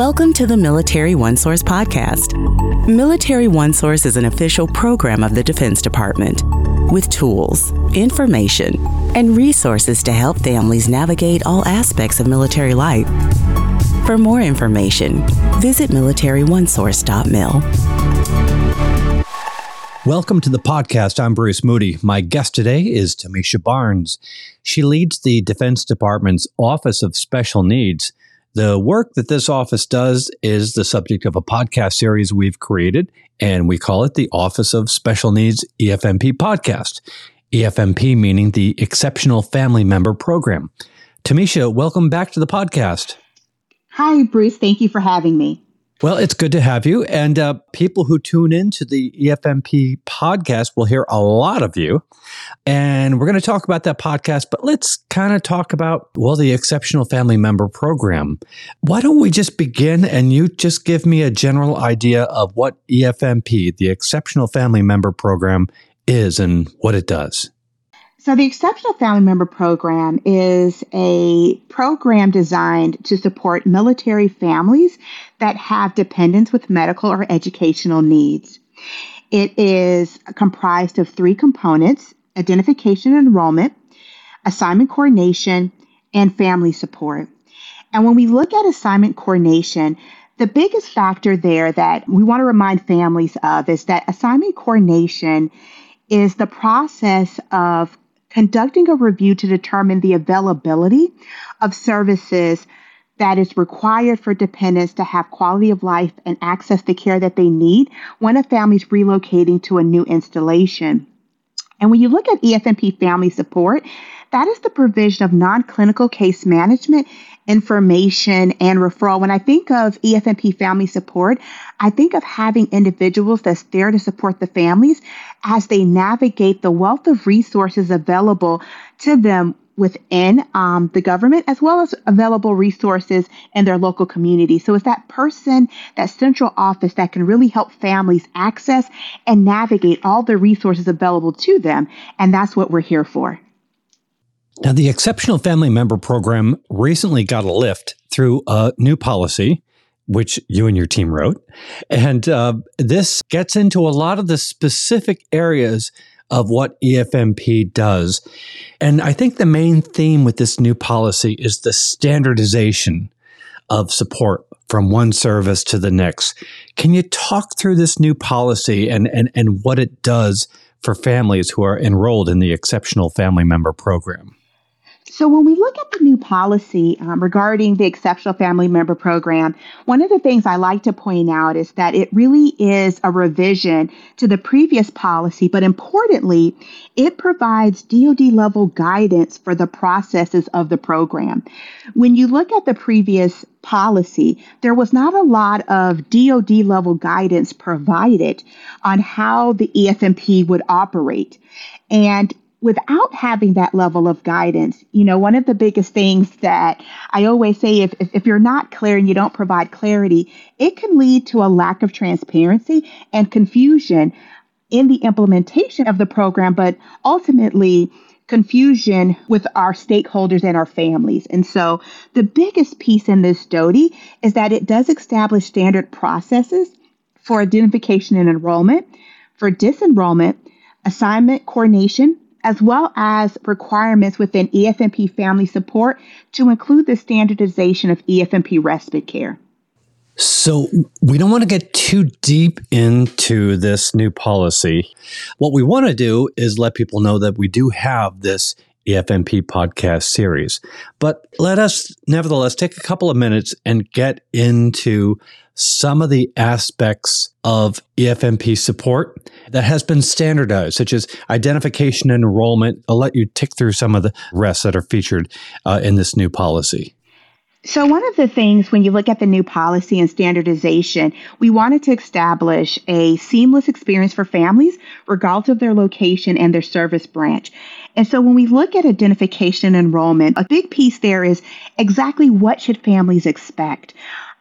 Welcome to the Military OneSource podcast. Military OneSource is an official program of the Defense Department with tools, information, and resources to help families navigate all aspects of military life. For more information, visit militaryonesource.mil. Welcome to the podcast. I'm Bruce Moody. My guest today is Tomeshia Barnes. She leads the Defense Department's Office of Special Needs. The work that this office does is the subject of a podcast series we've created, and we call it the Office of Special Needs EFMP Podcast. EFMP meaning the Exceptional Family Member Program. Tomeshia, welcome back to the podcast. Hi, Bruce. Thank you for having me. Well, it's good to have you. And uh, people who tune into the EFMP podcast will hear a lot of you. And we're going to talk about that podcast, but let's kind of talk about, well, the Exceptional Family Member Program. Why don't we just begin and you just give me a general idea of what EFMP, the Exceptional Family Member Program, is and what it does? So, the Exceptional Family Member Program is a program designed to support military families that have dependents with medical or educational needs. It is comprised of three components identification and enrollment, assignment coordination, and family support. And when we look at assignment coordination, the biggest factor there that we want to remind families of is that assignment coordination is the process of conducting a review to determine the availability of services that is required for dependents to have quality of life and access to care that they need when a family is relocating to a new installation. And when you look at EFMP family support, that is the provision of non clinical case management, information, and referral. When I think of EFMP family support, I think of having individuals that's there to support the families as they navigate the wealth of resources available to them within um, the government as well as available resources in their local community. So it's that person, that central office that can really help families access and navigate all the resources available to them. And that's what we're here for. Now, the Exceptional Family Member Program recently got a lift through a new policy, which you and your team wrote. And uh, this gets into a lot of the specific areas of what EFMP does. And I think the main theme with this new policy is the standardization of support from one service to the next. Can you talk through this new policy and, and, and what it does for families who are enrolled in the Exceptional Family Member Program? So, when we look at the new policy um, regarding the Exceptional Family Member Program, one of the things I like to point out is that it really is a revision to the previous policy, but importantly, it provides DoD level guidance for the processes of the program. When you look at the previous policy, there was not a lot of DoD level guidance provided on how the EFMP would operate. And without having that level of guidance, you know, one of the biggest things that I always say if, if, if, you're not clear and you don't provide clarity, it can lead to a lack of transparency and confusion in the implementation of the program, but ultimately, confusion with our stakeholders and our families. And so the biggest piece in this DoD is that it does establish standard processes for identification and enrollment, for disenrollment, assignment coordination, as well as requirements within EFMP family support to include the standardization of EFMP respite care. So, we don't want to get too deep into this new policy. What we want to do is let people know that we do have this EFMP podcast series. But let us nevertheless take a couple of minutes and get into some of the aspects of EFMP support that has been standardized, such as identification and enrollment. I'll let you tick through some of the rest that are featured uh, in this new policy. So, one of the things when you look at the new policy and standardization, we wanted to establish a seamless experience for families, regardless of their location and their service branch. And so, when we look at identification and enrollment, a big piece there is exactly what should families expect.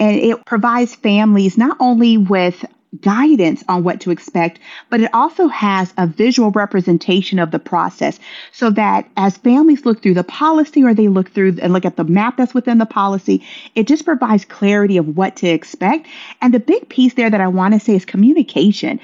And it provides families not only with guidance on what to expect, but it also has a visual representation of the process so that as families look through the policy or they look through and look at the map that's within the policy, it just provides clarity of what to expect. And the big piece there that I want to say is communication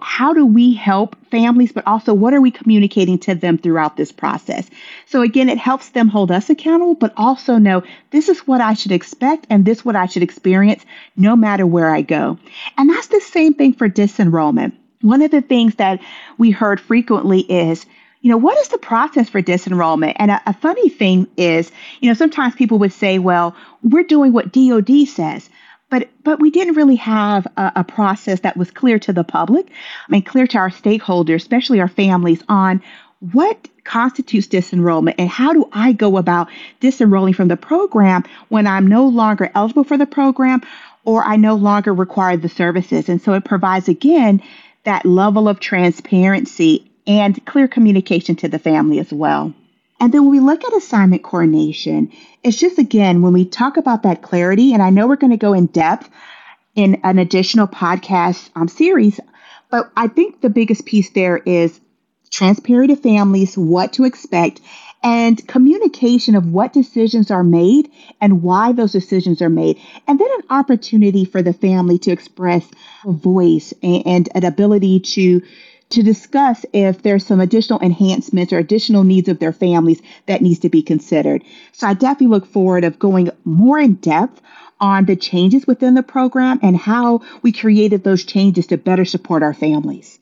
how do we help families, but also what are we communicating to them throughout this process? So again, it helps them hold us accountable, but also know this is what I should expect and this is what I should experience no matter where I go. And that's the same thing for disenrollment. One of the things that we heard frequently is, you know, what is the process for disenrollment? And a, a funny thing is, you know, sometimes people would say, well, we're doing what DOD says but but we didn't really have a, a, process that was clear to the public I and mean, clear to our stakeholders, especially our families, on what constitutes disenrollment and how do I go about disenrolling from the program when I'm no longer eligible for the program or I no longer require the services. And so it provides again that level of transparency and clear communication to the family as well. And then when we look at assignment coordination, it's just again, when we talk about that clarity, and I know we're going to go in depth in an additional podcast um, series, but I think the biggest piece there is transparent to families, what to expect, and communication of what decisions are made and why those decisions are made. And then an opportunity for the family to express a voice and, and an ability to to discuss if there's some additional enhancements or additional needs of their families that needs to be considered. So I definitely look forward of going more in depth on the changes within the program and how we created those changes to better support our families.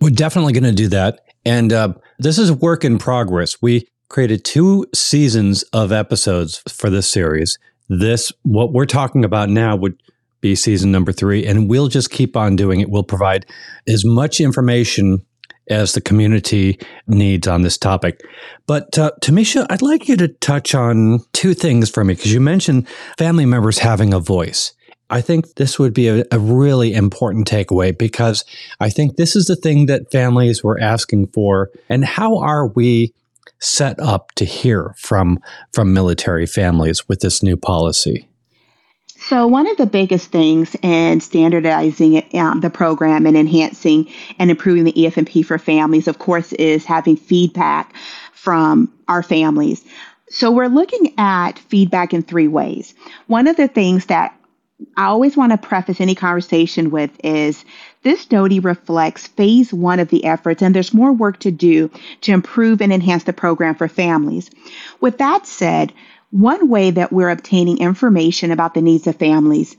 We're definitely going to do that. And uh, this is work in progress. We created two seasons of episodes for this series. This, what we're talking about now, would be season number three. And we'll just keep on doing it. We'll provide as much information as the community needs on this topic. But uh, Tomeshia, I'd like you to touch on two things for me because you mentioned family members having a voice. I think this would be a, a, really important takeaway because I think this is the thing that families were asking for. And how are we set up to hear from from military families with this new policy? So, one of the biggest things in standardizing it, um, the program and enhancing and improving the EFMP for families, of course, is having feedback from our families. So, we're looking at feedback in three ways. One of the things that I always want to preface any conversation with is this study reflects phase one of the efforts, and there's more work to do to improve and enhance the program for families. With that said, one way that we're obtaining information about the needs of families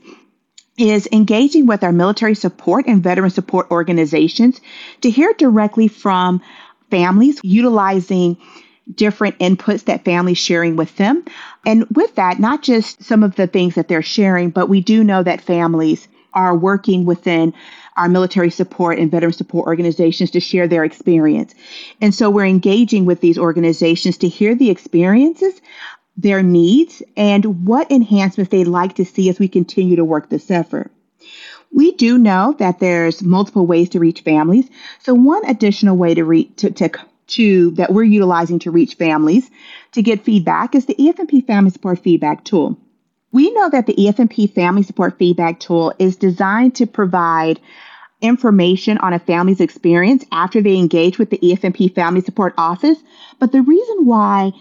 is engaging with our military support and veteran support organizations to hear directly from families utilizing different inputs that families sharing with them. And with that, not just some of the things that they're sharing, but we do know that families are working within our military support and veteran support organizations to share their experience. And so we're engaging with these organizations to hear the experiences their needs and what enhancements they'd like to see as we continue to work this effort. We do know that there's multiple ways to reach families. So one additional way to reach to, to, to that we're utilizing to reach families to get feedback is the EFMP Family Support Feedback Tool. We know that the EFMP Family Support Feedback Tool is designed to provide information on a family's experience after they engage with the EFMP Family Support Office. But the reason why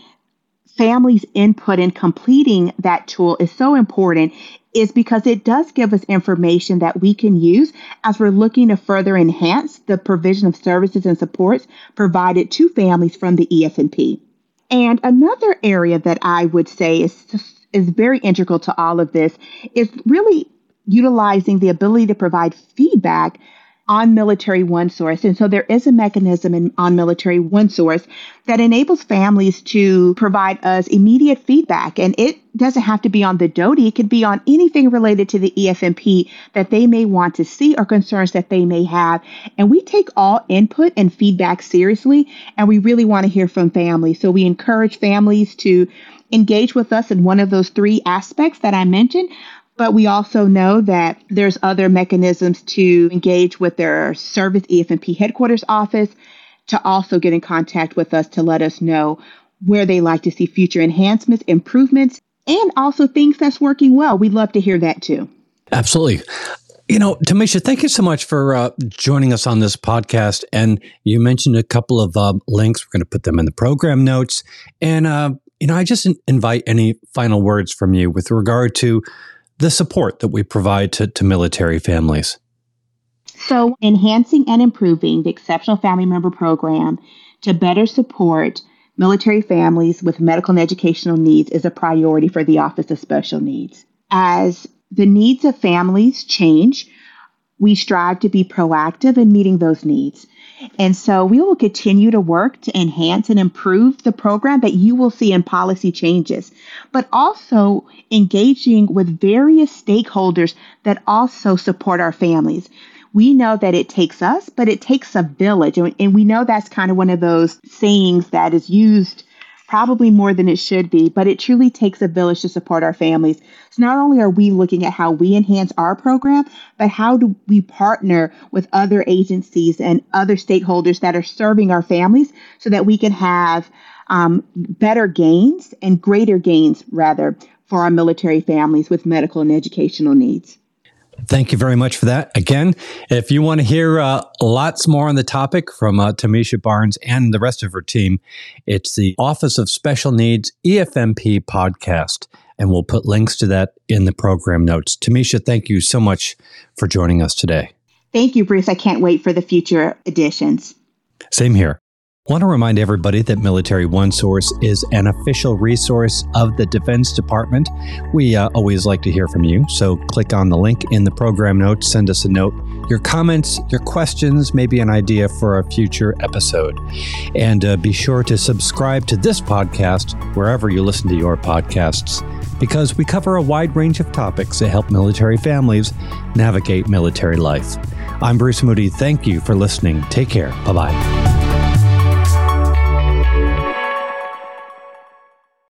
families' input in completing that tool is so important is because it does give us information that we can use as we're looking to further enhance the provision of services and supports provided to families from the EFMP. And another area that I would say is is very integral to all of this is really utilizing the ability to provide feedback on Military OneSource. And so there is a mechanism in, on Military OneSource that enables families to provide us immediate feedback. And it doesn't have to be on the DoD, it could be on anything related to the EFMP that they may want to see or concerns that they may have. And we take all input and feedback seriously, and we really want to hear from families. So we encourage families to engage with us in one of those three aspects that I mentioned. But we also know that there's other mechanisms to engage with their service EFMP headquarters office to also get in contact with us to let us know where they like to see future enhancements, improvements, and also things that's working well. We'd love to hear that too. Absolutely. You know, Tomeshia, thank you so much for uh, joining us on this podcast. And you mentioned a couple of uh, links. We're going to put them in the program notes. And, uh, you know, I just invite any final words from you with regard to the support that we provide to, to military families. So, enhancing and improving the Exceptional Family Member Program to better support military families with medical and educational needs is a priority for the Office of Special Needs. As the needs of families change, we strive to be proactive in meeting those needs. And so we will continue to work to enhance and improve the program that you will see in policy changes, but also engaging with various stakeholders that also support our families we know that it takes us, but it takes a village. And, we know that's kind of one of those sayings that is used probably more than it should be, but it truly takes a village to support our families. So not only are we looking at how we enhance our program, but how do we partner with other agencies and other stakeholders that are serving our families so that we can have um, better gains and greater gains, rather, for our military families with medical and educational needs. Thank you very much for that. Again, if you want to hear uh, lots more on the topic from uh, Tomeshia Barnes and the rest of her team, it's the Office of Special Needs EFMP podcast. And we'll put links to that in the program notes. Tomeshia, thank you so much for joining us today. Thank you, Bruce. I can't wait for the future editions. Same here. Want to remind everybody that Military OneSource is an official resource of the Defense Department. We uh, always like to hear from you, so click on the link in the program notes, send us a note. Your comments, your questions, maybe an idea for a future episode. And uh, be sure to subscribe to this podcast wherever you listen to your podcasts, because we cover a wide range of topics that help military families navigate military life. I'm Bruce Moody. Thank you for listening. Take care. Bye bye.